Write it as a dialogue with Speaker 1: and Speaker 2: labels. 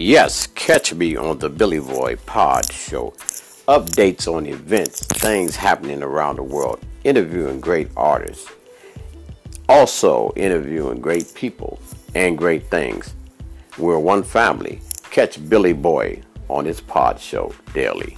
Speaker 1: Yes, catch me on the Billy Boy Pod Show. Updates on events, things happening around the world, interviewing great artists, also interviewing great people and great things. We're one family. Catch Billy Boy on his pod show daily.